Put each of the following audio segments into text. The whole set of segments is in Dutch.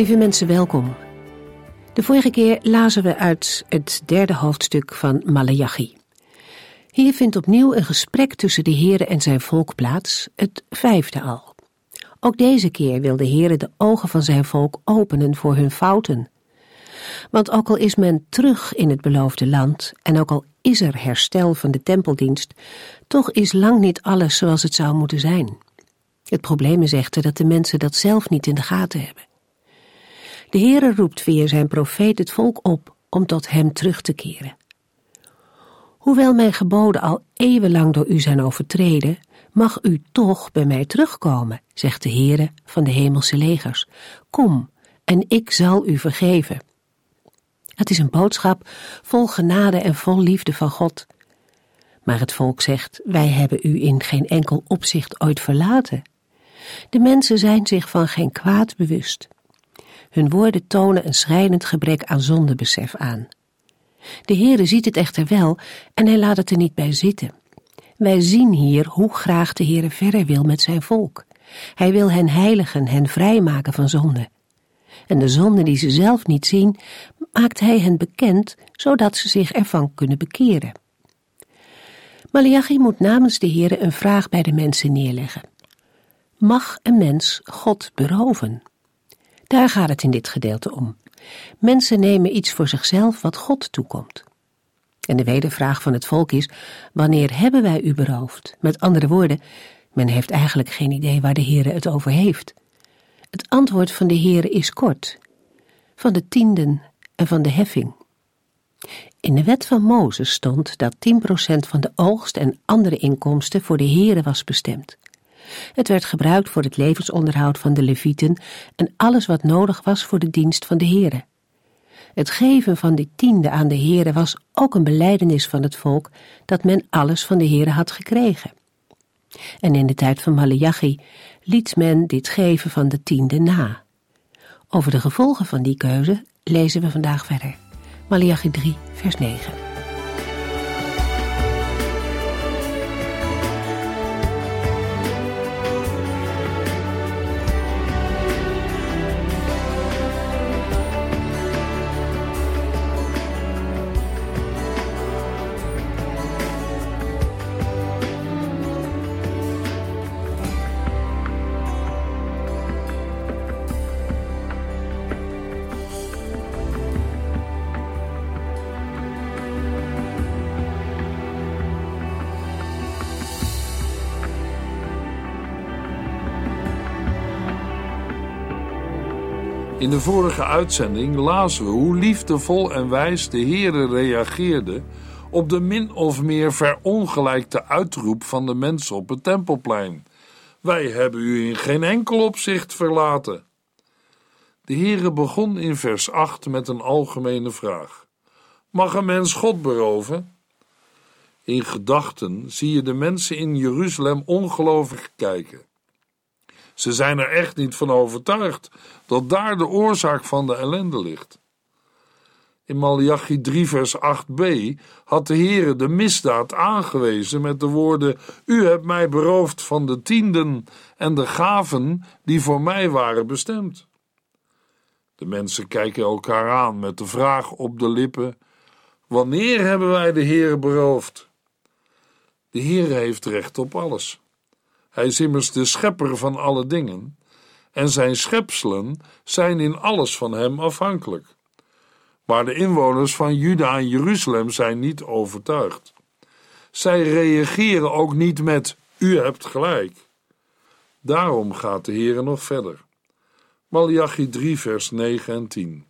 Lieve mensen, welkom. De vorige keer lazen we uit het derde hoofdstuk van Malachi. Hier vindt opnieuw een gesprek tussen de Heere en zijn volk plaats, het vijfde al. Ook deze keer wil de Heere de ogen van zijn volk openen voor hun fouten. Want ook al is men terug in het beloofde land en ook al is er herstel van de tempeldienst, toch is lang niet alles zoals het zou moeten zijn. Het probleem is echter dat de mensen dat zelf niet in de gaten hebben. De Heere roept via zijn profeet het volk op om tot hem terug te keren. Hoewel mijn geboden al eeuwenlang door u zijn overtreden, mag u toch bij mij terugkomen, zegt de Heere van de hemelse legers. Kom, en ik zal u vergeven. Het is een boodschap vol genade en vol liefde van God. Maar het volk zegt, wij hebben u in geen enkel opzicht ooit verlaten. De mensen zijn zich van geen kwaad bewust. Hun woorden tonen een schrijnend gebrek aan zondebesef aan. De Heere ziet het echter wel en hij laat het er niet bij zitten. Wij zien hier hoe graag de Heere verder wil met zijn volk. Hij wil hen heiligen, hen vrijmaken van zonde. En de zonde die ze zelf niet zien, maakt hij hen bekend, zodat ze zich ervan kunnen bekeren. Malachi moet namens de Heere een vraag bij de mensen neerleggen. Mag een mens God beroven? Daar gaat het in dit gedeelte om. Mensen nemen iets voor zichzelf wat God toekomt. En de wedervraag van het volk is: wanneer hebben wij u beroofd? Met andere woorden, men heeft eigenlijk geen idee waar de Heere het over heeft. Het antwoord van de Heere is kort: van de tienden en van de heffing. In de wet van Mozes stond dat 10% van de oogst en andere inkomsten voor de Heere was bestemd. Het werd gebruikt voor het levensonderhoud van de levieten en alles wat nodig was voor de dienst van de Heere. Het geven van dit tiende aan de Heere was ook een belijdenis van het volk dat men alles van de Heere had gekregen. En in de tijd van Malachi liet men dit geven van de tiende na. Over de gevolgen van die keuze lezen we vandaag verder. Malachi 3, vers 9. In de vorige uitzending lazen we hoe liefdevol en wijs de Heere reageerde op de min of meer verongelijkte uitroep van de mensen op het tempelplein. Wij hebben u in geen enkel opzicht verlaten. De Heere begon in vers 8 met een algemene vraag. Mag een mens God beroven? In gedachten zie je de mensen in Jeruzalem ongelovig kijken. Ze zijn er echt niet van overtuigd dat daar de oorzaak van de ellende ligt. In Malachi 3 vers 8b had de Heere de misdaad aangewezen met de woorden: U hebt mij beroofd van de tienden en de gaven die voor mij waren bestemd. De mensen kijken elkaar aan met de vraag op de lippen: Wanneer hebben wij de Heere beroofd? De Heere heeft recht op alles. Hij is immers de schepper van alle dingen, en zijn schepselen zijn in alles van hem afhankelijk. Maar de inwoners van Juda en Jeruzalem zijn niet overtuigd. Zij reageren ook niet met: U hebt gelijk. Daarom gaat de Heer nog verder. Malachi 3, vers 9 en 10.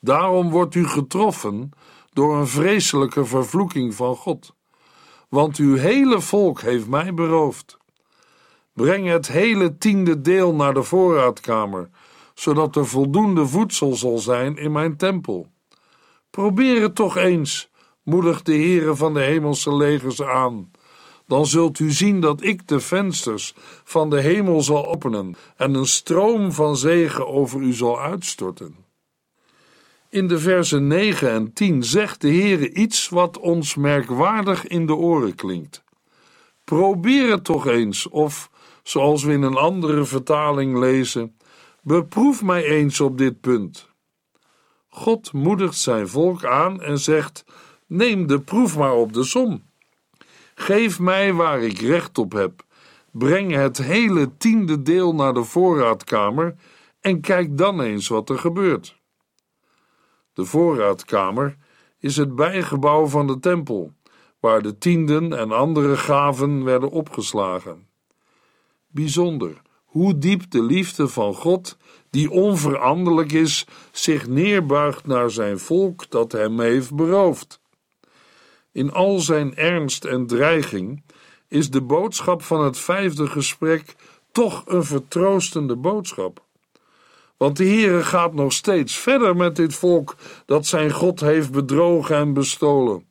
Daarom wordt u getroffen door een vreselijke vervloeking van God want uw hele volk heeft mij beroofd. Breng het hele tiende deel naar de voorraadkamer, zodat er voldoende voedsel zal zijn in mijn tempel. Probeer het toch eens, moedigt de Heere van de hemelse legers aan. Dan zult u zien dat ik de vensters van de hemel zal openen en een stroom van zegen over u zal uitstorten. In de versen 9 en 10 zegt de Heere iets wat ons merkwaardig in de oren klinkt. Probeer het toch eens, of zoals we in een andere vertaling lezen, beproef mij eens op dit punt. God moedigt zijn volk aan en zegt: Neem de proef maar op de som. Geef mij waar ik recht op heb. Breng het hele tiende deel naar de voorraadkamer en kijk dan eens wat er gebeurt. De voorraadkamer is het bijgebouw van de tempel, waar de tienden en andere gaven werden opgeslagen. Bijzonder hoe diep de liefde van God, die onveranderlijk is, zich neerbuigt naar zijn volk dat hem heeft beroofd. In al zijn ernst en dreiging is de boodschap van het vijfde gesprek toch een vertroostende boodschap. Want de Heere gaat nog steeds verder met dit volk dat zijn God heeft bedrogen en bestolen.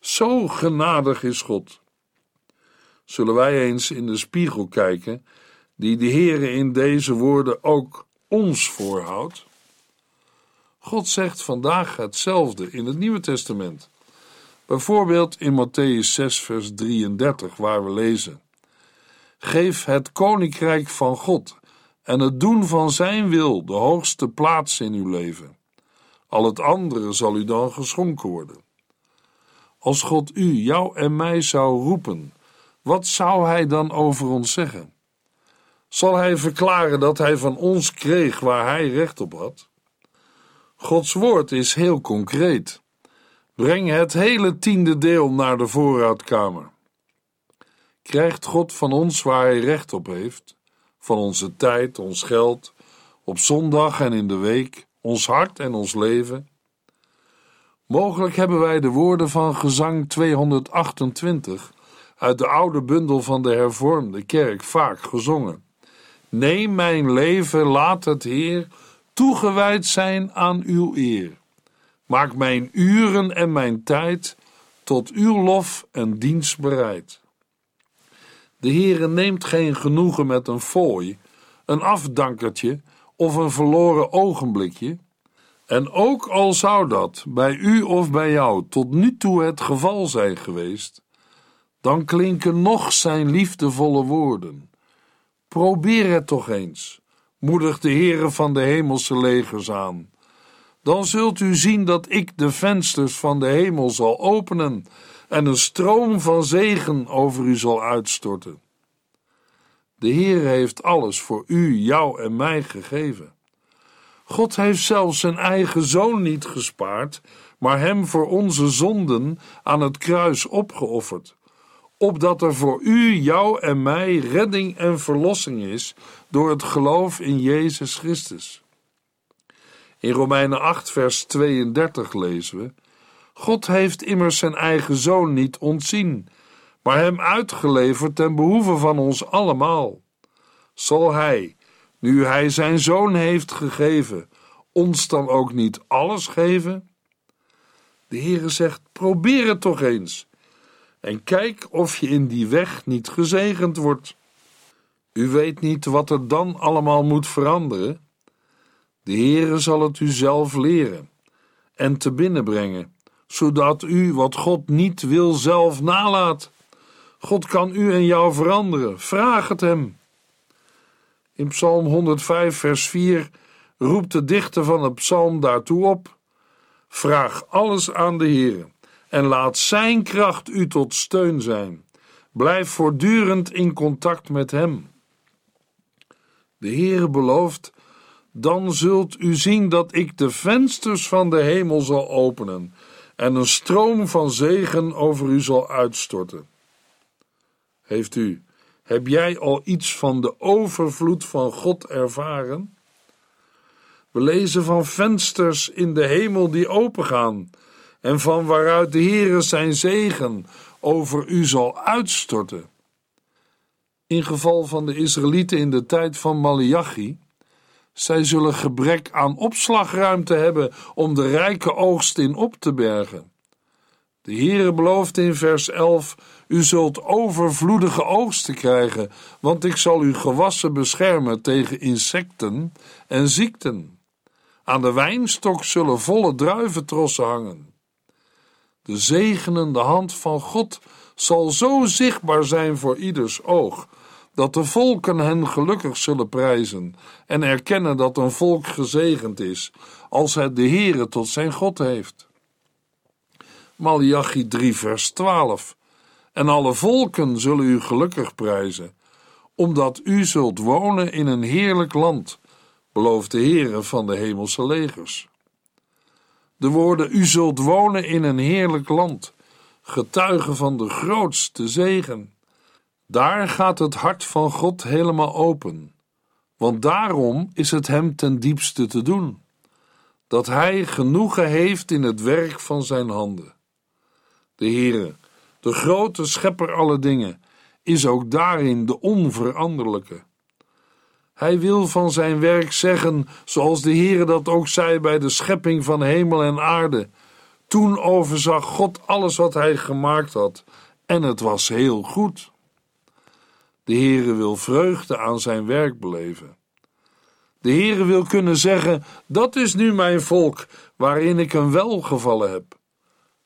Zo genadig is God. Zullen wij eens in de spiegel kijken, die de Heere in deze woorden ook ons voorhoudt? God zegt vandaag hetzelfde in het Nieuwe Testament. Bijvoorbeeld in Matthäus 6, vers 33, waar we lezen: Geef het koninkrijk van God en het doen van Zijn wil de hoogste plaats in uw leven. Al het andere zal u dan geschonken worden. Als God u, jou en mij zou roepen, wat zou Hij dan over ons zeggen? Zal Hij verklaren dat Hij van ons kreeg waar Hij recht op had? Gods woord is heel concreet. Breng het hele tiende deel naar de voorraadkamer. Krijgt God van ons waar Hij recht op heeft? Van onze tijd, ons geld, op zondag en in de week, ons hart en ons leven? Mogelijk hebben wij de woorden van gezang 228 uit de oude bundel van de hervormde kerk vaak gezongen. Neem mijn leven, laat het Heer toegewijd zijn aan uw eer. Maak mijn uren en mijn tijd tot uw lof en dienst bereid. De Heere neemt geen genoegen met een fooi, een afdankertje of een verloren ogenblikje. En ook al zou dat bij u of bij jou tot nu toe het geval zijn geweest, dan klinken nog zijn liefdevolle woorden. Probeer het toch eens, moedigt de Heere van de hemelse legers aan dan zult u zien dat ik de vensters van de hemel zal openen en een stroom van zegen over u zal uitstorten. De Heer heeft alles voor u, jou en mij gegeven. God heeft zelfs zijn eigen zoon niet gespaard, maar hem voor onze zonden aan het kruis opgeofferd, opdat er voor u, jou en mij redding en verlossing is door het geloof in Jezus Christus. In Romeinen 8, vers 32 lezen we: God heeft immers zijn eigen zoon niet ontzien, maar hem uitgeleverd ten behoeve van ons allemaal. Zal hij, nu hij zijn zoon heeft gegeven, ons dan ook niet alles geven? De Heere zegt: probeer het toch eens. En kijk of je in die weg niet gezegend wordt. U weet niet wat er dan allemaal moet veranderen. De Heere zal het u zelf leren en te binnen brengen, zodat u wat God niet wil zelf nalaat. God kan u en jou veranderen. Vraag het hem. In Psalm 105, vers 4 roept de dichter van het psalm daartoe op: Vraag alles aan de Heere en laat Zijn kracht u tot steun zijn. Blijf voortdurend in contact met Hem. De Heere belooft dan zult u zien dat ik de vensters van de hemel zal openen en een stroom van zegen over u zal uitstorten. Heeft u, heb jij al iets van de overvloed van God ervaren? We lezen van vensters in de hemel die opengaan en van waaruit de Heere zijn zegen over u zal uitstorten. In geval van de Israëlieten in de tijd van Malachi Zij zullen gebrek aan opslagruimte hebben om de rijke oogst in op te bergen. De Heere belooft in vers 11: U zult overvloedige oogsten krijgen, want ik zal uw gewassen beschermen tegen insecten en ziekten. Aan de wijnstok zullen volle druiventrossen hangen. De zegenende hand van God zal zo zichtbaar zijn voor ieders oog, dat de volken hen gelukkig zullen prijzen en erkennen dat een volk gezegend is, als het de Heere tot zijn God heeft. Malachi 3 vers 12 En alle volken zullen u gelukkig prijzen, omdat u zult wonen in een heerlijk land, belooft de Heere van de hemelse legers. De woorden u zult wonen in een heerlijk land, getuigen van de grootste zegen. Daar gaat het hart van God helemaal open, want daarom is het hem ten diepste te doen, dat hij genoegen heeft in het werk van zijn handen. De Heere, de grote schepper alle dingen, is ook daarin de onveranderlijke. Hij wil van zijn werk zeggen, zoals de Heere dat ook zei bij de schepping van hemel en aarde. Toen overzag God alles wat hij gemaakt had, en het was heel goed. De Heere wil vreugde aan zijn werk beleven. De Heere wil kunnen zeggen: Dat is nu mijn volk, waarin ik een welgevallen heb.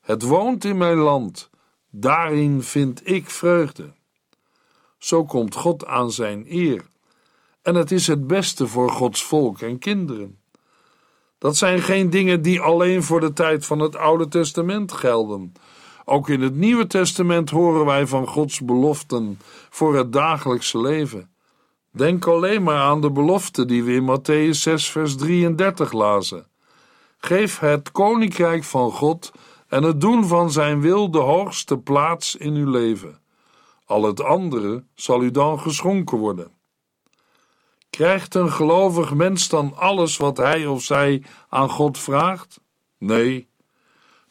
Het woont in mijn land, daarin vind ik vreugde. Zo komt God aan zijn eer, en het is het beste voor Gods volk en kinderen. Dat zijn geen dingen die alleen voor de tijd van het Oude Testament gelden. Ook in het Nieuwe Testament horen wij van Gods beloften voor het dagelijkse leven. Denk alleen maar aan de belofte die we in Matthäus 6, vers 33 lazen. Geef het koninkrijk van God en het doen van zijn wil de hoogste plaats in uw leven. Al het andere zal u dan geschonken worden. Krijgt een gelovig mens dan alles wat hij of zij aan God vraagt? Nee,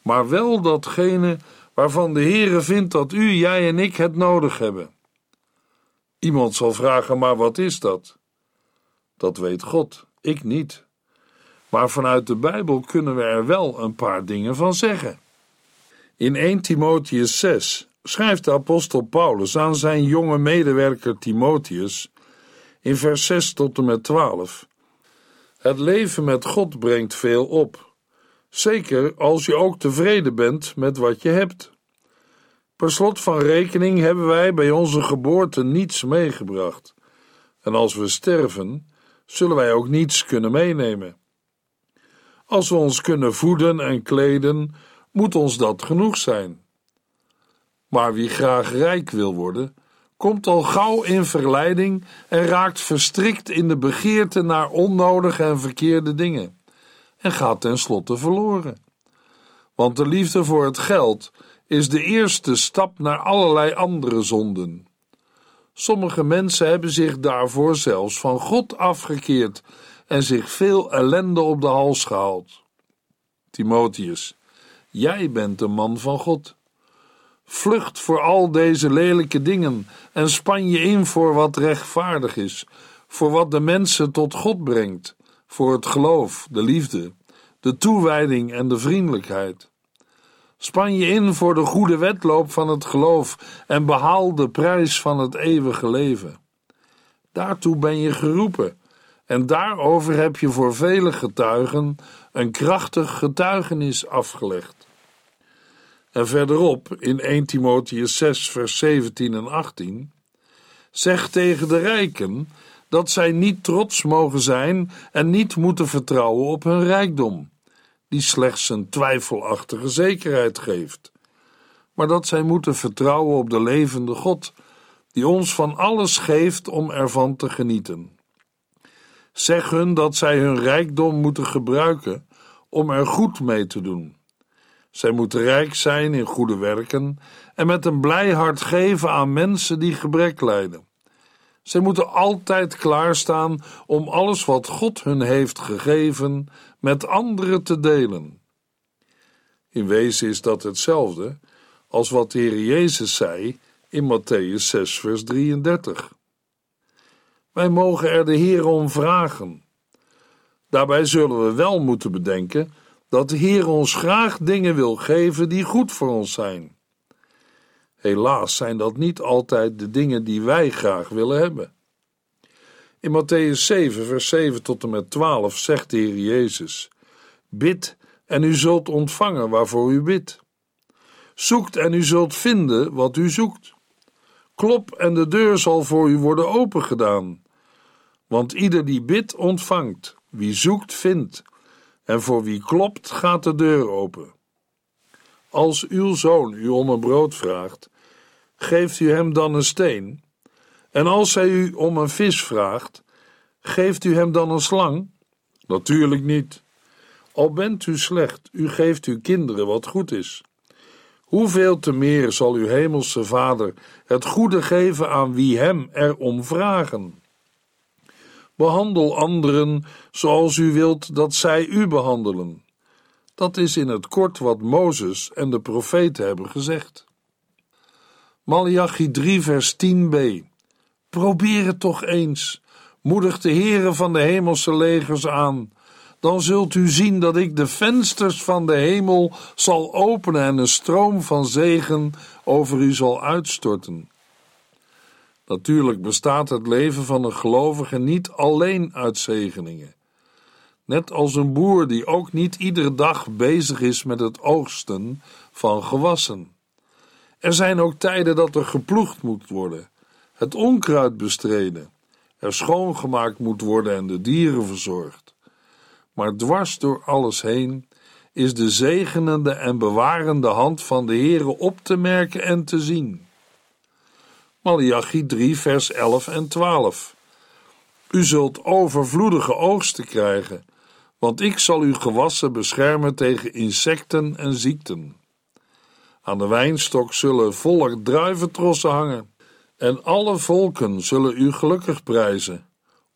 maar wel datgene waarvan de Heere vindt dat u, jij en ik het nodig hebben. Iemand zal vragen, maar wat is dat? Dat weet God, ik niet. Maar vanuit de Bijbel kunnen we er wel een paar dingen van zeggen. In 1 Timotheus 6 schrijft de apostel Paulus aan zijn jonge medewerker Timotheus in vers 6 tot en met 12: Het leven met God brengt veel op, zeker als je ook tevreden bent met wat je hebt. Per slot van rekening hebben wij bij onze geboorte niets meegebracht, en als we sterven, zullen wij ook niets kunnen meenemen. Als we ons kunnen voeden en kleden, moet ons dat genoeg zijn. Maar wie graag rijk wil worden, komt al gauw in verleiding en raakt verstrikt in de begeerte naar onnodige en verkeerde dingen, en gaat tenslotte verloren. Want de liefde voor het geld is de eerste stap naar allerlei andere zonden. Sommige mensen hebben zich daarvoor zelfs van God afgekeerd en zich veel ellende op de hals gehaald. Timotheus, jij bent een man van God. Vlucht voor al deze lelijke dingen en span je in voor wat rechtvaardig is, voor wat de mensen tot God brengt, voor het geloof, de liefde, de toewijding en de vriendelijkheid. Span je in voor de goede wedloop van het geloof en behaal de prijs van het eeuwige leven. Daartoe ben je geroepen en daarover heb je voor vele getuigen een krachtig getuigenis afgelegd. En verderop in 1 Timotheus 6, vers 17 en 18 zegt tegen de rijken dat zij niet trots mogen zijn en niet moeten vertrouwen op hun rijkdom, die slechts een twijfelachtige zekerheid geeft, maar dat zij moeten vertrouwen op de levende God, die ons van alles geeft om ervan te genieten. Zeg hun dat zij hun rijkdom moeten gebruiken om er goed mee te doen. Zij moeten rijk zijn in goede werken en met een blij hart geven aan mensen die gebrek lijden. Zij moeten altijd klaarstaan om alles wat God hun heeft gegeven met anderen te delen. In wezen is dat hetzelfde als wat de Heer Jezus zei in Matthäus 6, vers 33. Wij mogen er de Heer om vragen. Daarbij zullen we wel moeten bedenken dat de Heer ons graag dingen wil geven die goed voor ons zijn. Helaas zijn dat niet altijd de dingen die wij graag willen hebben. In Matthäus 7, vers 7 tot en met 12 zegt de Heer Jezus: Bid en u zult ontvangen waarvoor u bidt. Zoekt en u zult vinden wat u zoekt. Klop en de deur zal voor u worden opengedaan. Want ieder die bidt, ontvangt. Wie zoekt, vindt. En voor wie klopt, gaat de deur open. Als uw zoon u om een brood vraagt, geeft u hem dan een steen? En als hij u om een vis vraagt, geeft u hem dan een slang? Natuurlijk niet. Al bent u slecht, u geeft uw kinderen wat goed is. Hoeveel te meer zal uw hemelse Vader het goede geven aan wie hem erom vragen? Behandel anderen zoals u wilt dat zij u behandelen. Dat is in het kort wat Mozes en de profeten hebben gezegd. Malachi 3 vers 10b Probeer het toch eens. Moedig de heren van de hemelse legers aan. Dan zult u zien dat ik de vensters van de hemel zal openen en een stroom van zegen over u zal uitstorten. Natuurlijk bestaat het leven van een gelovige niet alleen uit zegeningen. Net als een boer die ook niet iedere dag bezig is met het oogsten van gewassen. Er zijn ook tijden dat er geploegd moet worden, het onkruid bestreden, er schoongemaakt moet worden en de dieren verzorgd. Maar dwars door alles heen is de zegenende en bewarende hand van de Heere op te merken en te zien. Malachi 3, vers 11 en 12. U zult overvloedige oogsten krijgen, want ik zal uw gewassen beschermen tegen insecten en ziekten. Aan de wijnstok zullen volle druiventrossen hangen, en alle volken zullen u gelukkig prijzen,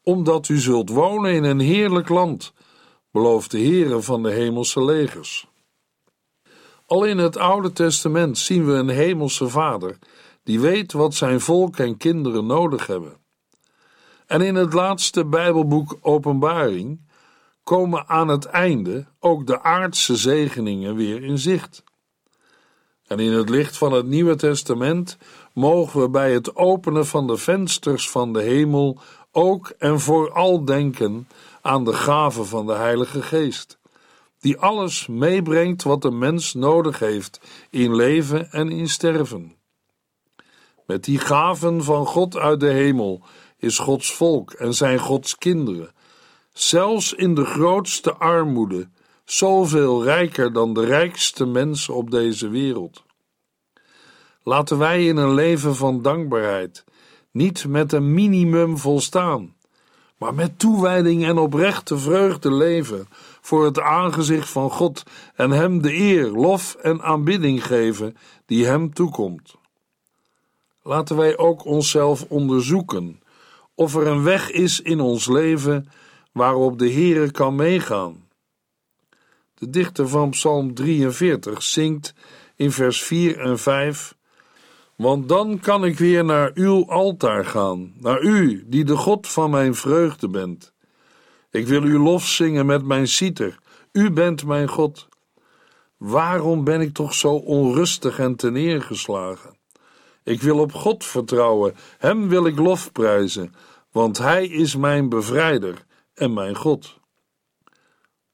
omdat u zult wonen in een heerlijk land, belooft de Heere van de hemelse legers. Al in het Oude Testament zien we een hemelse Vader die weet wat zijn volk en kinderen nodig hebben. En in het laatste Bijbelboek Openbaring komen aan het einde ook de aardse zegeningen weer in zicht. En in het licht van het Nieuwe Testament mogen we bij het openen van de vensters van de hemel ook en vooral denken aan de gave van de Heilige Geest, die alles meebrengt wat de mens nodig heeft in leven en in sterven. Met die gaven van God uit de hemel is Gods volk en zijn Gods kinderen, zelfs in de grootste armoede, zoveel rijker dan de rijkste mensen op deze wereld. Laten wij in een leven van dankbaarheid niet met een minimum volstaan, maar met toewijding en oprechte vreugde leven voor het aangezicht van God en Hem de eer, lof en aanbidding geven die Hem toekomt. Laten wij ook onszelf onderzoeken of er een weg is in ons leven waarop de Heere kan meegaan. De dichter van Psalm 43 zingt in vers 4 en 5: Want dan kan ik weer naar uw altaar gaan, naar u, die de God van mijn vreugde bent. Ik wil uw lof zingen met mijn citer. U bent mijn God. Waarom ben ik toch zo onrustig en teneergeslagen? Ik wil op God vertrouwen, Hem wil ik lof prijzen, want Hij is mijn bevrijder en mijn God.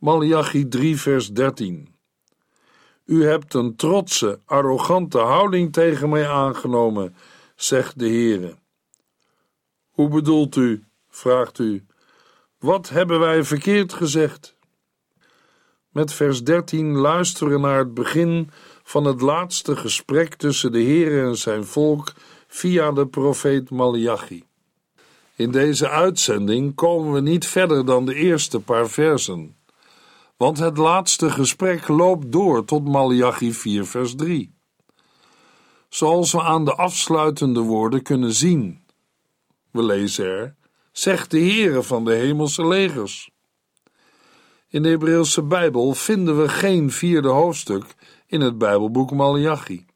Malachi 3, vers 13. U hebt een trotse, arrogante houding tegen mij aangenomen, zegt de Heere. Hoe bedoelt u? vraagt u. Wat hebben wij verkeerd gezegd? Met vers 13 luisteren naar het begin van het laatste gesprek tussen de Heer en zijn volk via de profeet Malachi. In deze uitzending komen we niet verder dan de eerste paar versen, want het laatste gesprek loopt door tot Malachi 4 vers 3. Zoals we aan de afsluitende woorden kunnen zien. We lezen er, zegt de Heere van de hemelse legers. In de Hebreeuwse Bijbel vinden we geen vierde hoofdstuk in het Bijbelboek Malachi.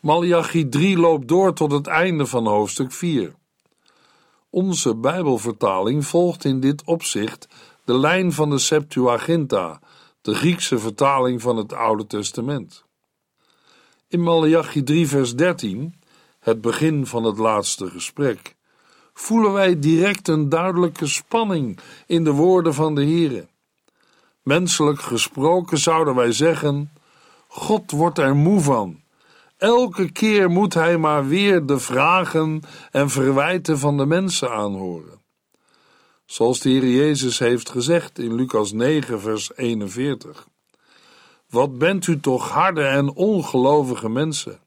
Malachi 3 loopt door tot het einde van hoofdstuk 4. Onze Bijbelvertaling volgt in dit opzicht de lijn van de Septuaginta, de Griekse vertaling van het Oude Testament. In Malachi 3, vers 13, het begin van het laatste gesprek, voelen wij direct een duidelijke spanning in de woorden van de Heere. Menselijk gesproken zouden wij zeggen: God wordt er moe van. Elke keer moet hij maar weer de vragen en verwijten van de mensen aanhoren. Zoals de Heer Jezus heeft gezegd in Lucas 9, vers 41. Wat bent u toch harde en ongelovige mensen?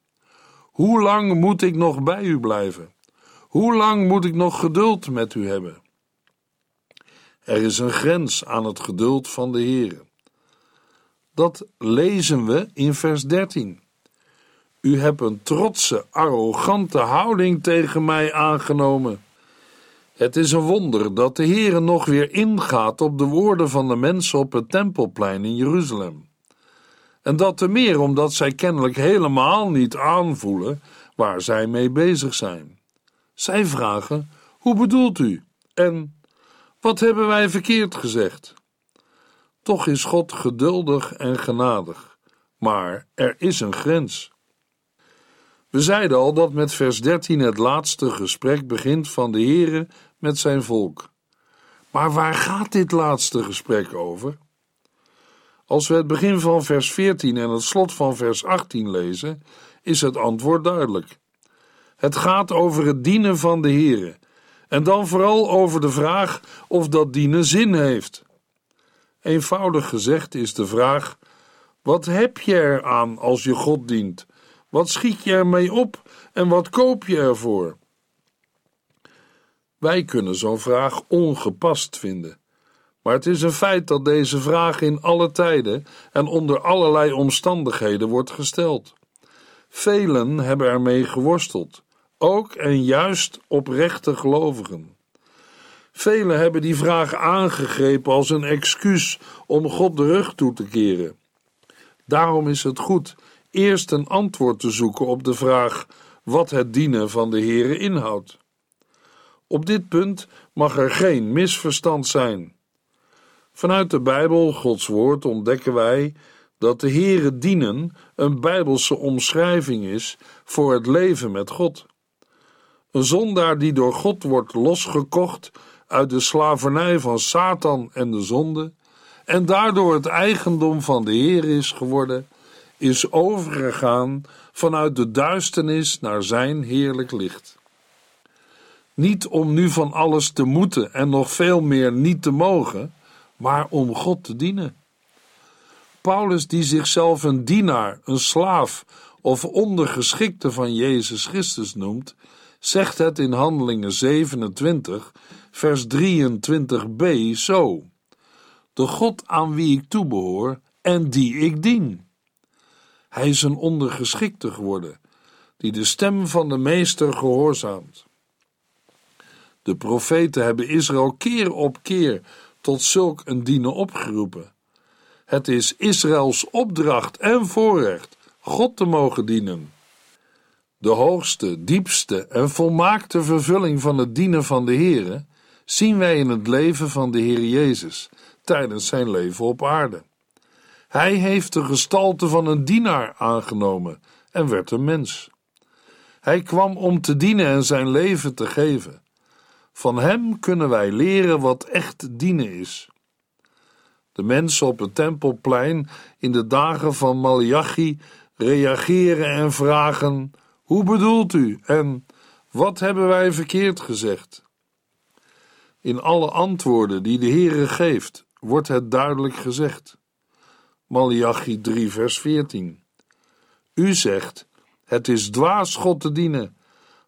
Hoe lang moet ik nog bij u blijven? Hoe lang moet ik nog geduld met u hebben? Er is een grens aan het geduld van de Heer. Dat lezen we in vers 13. U hebt een trotse, arrogante houding tegen mij aangenomen. Het is een wonder dat de Heere nog weer ingaat op de woorden van de mensen op het tempelplein in Jeruzalem. En dat te meer omdat zij kennelijk helemaal niet aanvoelen waar zij mee bezig zijn. Zij vragen: Hoe bedoelt u? En wat hebben wij verkeerd gezegd? Toch is God geduldig en genadig, maar er is een grens. We zeiden al dat met vers 13 het laatste gesprek begint van de Heere met zijn volk. Maar waar gaat dit laatste gesprek over? Als we het begin van vers 14 en het slot van vers 18 lezen, is het antwoord duidelijk. Het gaat over het dienen van de Heere, en dan vooral over de vraag of dat dienen zin heeft. Eenvoudig gezegd is de vraag: wat heb je eraan als je God dient? Wat schiet je ermee op en wat koop je ervoor? Wij kunnen zo'n vraag ongepast vinden. Maar het is een feit dat deze vraag in alle tijden en onder allerlei omstandigheden wordt gesteld. Velen hebben ermee geworsteld, ook en juist oprechte gelovigen. Velen hebben die vraag aangegrepen als een excuus om God de rug toe te keren. Daarom is het goed eerst een antwoord te zoeken op de vraag wat het dienen van de Heere inhoudt. Op dit punt mag er geen misverstand zijn. Vanuit de Bijbel, Gods Woord, ontdekken wij dat de Heere dienen een Bijbelse omschrijving is voor het leven met God. Een zondaar die door God wordt losgekocht uit de slavernij van Satan en de zonde, en daardoor het eigendom van de Heer is geworden, is overgegaan vanuit de duisternis naar zijn heerlijk licht. Niet om nu van alles te moeten en nog veel meer niet te mogen, maar om God te dienen. Paulus, die zichzelf een dienaar, een slaaf of ondergeschikte van Jezus Christus noemt, zegt het in Handelingen 27, vers 23b zo: De God aan wie ik toebehoor en die ik dien. Hij is een ondergeschikte geworden, die de stem van de meester gehoorzaamt. De profeten hebben Israël keer op keer tot zulk een dienen opgeroepen. Het is Israëls opdracht en voorrecht God te mogen dienen. De hoogste, diepste en volmaakte vervulling van het dienen van de Heere zien wij in het leven van de Heer Jezus tijdens zijn leven op aarde. Hij heeft de gestalte van een dienaar aangenomen en werd een mens. Hij kwam om te dienen en zijn leven te geven. Van hem kunnen wij leren wat echt dienen is. De mensen op het tempelplein in de dagen van Malachi reageren en vragen: Hoe bedoelt u? En wat hebben wij verkeerd gezegd? In alle antwoorden die de Heere geeft, wordt het duidelijk gezegd. Malachi 3, vers 14. U zegt: Het is dwaas God te dienen.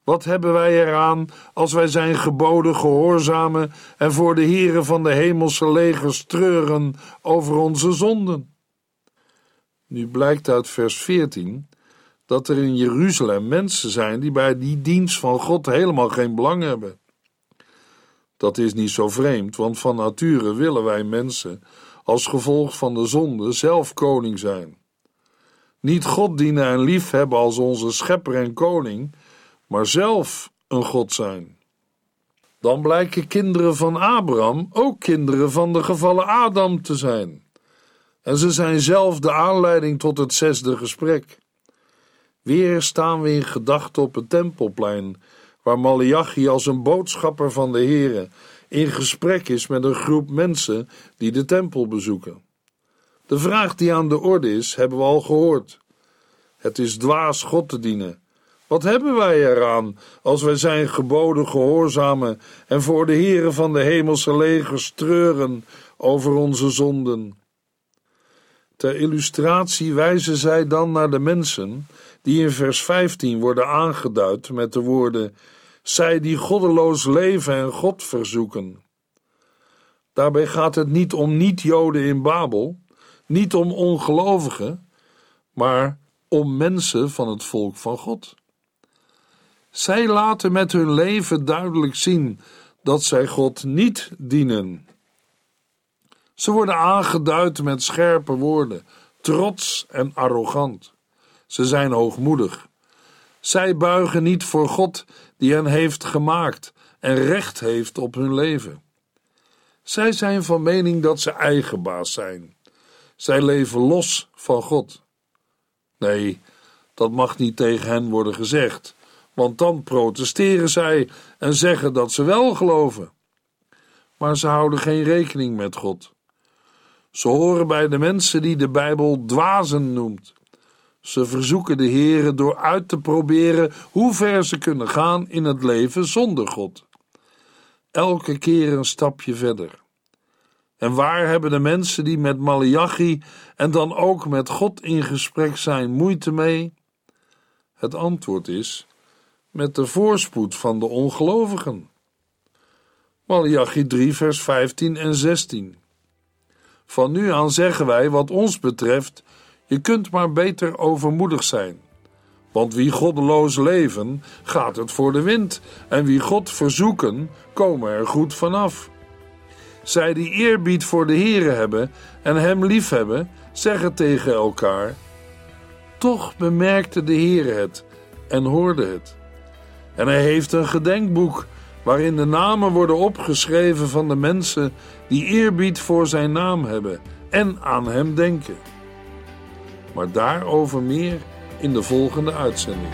Wat hebben wij eraan als wij zijn geboden gehoorzamen en voor de heren van de hemelse legers treuren over onze zonden? Nu blijkt uit vers 14 dat er in Jeruzalem mensen zijn die bij die dienst van God helemaal geen belang hebben. Dat is niet zo vreemd, want van nature willen wij mensen als gevolg van de zonde zelf koning zijn. Niet God dienen en liefhebben als onze schepper en koning, maar zelf een God zijn. dan blijken kinderen van Abraham ook kinderen van de gevallen Adam te zijn. En ze zijn zelf de aanleiding tot het zesde gesprek. Weer staan we in gedachten op het tempelplein, waar Malachi als een boodschapper van de Here in gesprek is met een groep mensen die de tempel bezoeken. De vraag die aan de orde is, hebben we al gehoord. Het is dwaas God te dienen. Wat hebben wij eraan als wij zijn geboden gehoorzamen en voor de heren van de hemelse legers treuren over onze zonden? Ter illustratie wijzen zij dan naar de mensen die in vers 15 worden aangeduid met de woorden: Zij die goddeloos leven en God verzoeken. Daarbij gaat het niet om niet-Joden in Babel, niet om ongelovigen, maar om mensen van het volk van God. Zij laten met hun leven duidelijk zien dat zij God niet dienen. Ze worden aangeduid met scherpe woorden, trots en arrogant. Ze zijn hoogmoedig. Zij buigen niet voor God die hen heeft gemaakt en recht heeft op hun leven. Zij zijn van mening dat ze eigen baas zijn. Zij leven los van God. Nee, dat mag niet tegen hen worden gezegd, want dan protesteren zij en zeggen dat ze wel geloven. Maar ze houden geen rekening met God. Ze horen bij de mensen die de Bijbel dwazen noemt. Ze verzoeken de Heere door uit te proberen hoe ver ze kunnen gaan in het leven zonder God. Elke keer een stapje verder. En waar hebben de mensen die met Malachi en dan ook met God in gesprek zijn moeite mee? Het antwoord is met de voorspoed van de ongelovigen. Malachi 3, vers 15 en 16. Van nu aan zeggen wij, wat ons betreft, je kunt maar beter overmoedig zijn. Want wie goddeloos leven, gaat het voor de wind, en wie God verzoeken, komen er goed vanaf. Zij die eerbied voor de Heere hebben en hem liefhebben, zeggen tegen elkaar: Toch bemerkte de Heere het en hoorde het. En hij heeft een gedenkboek waarin de namen worden opgeschreven van de mensen die eerbied voor zijn naam hebben en aan hem denken. Maar daarover meer in de volgende uitzending.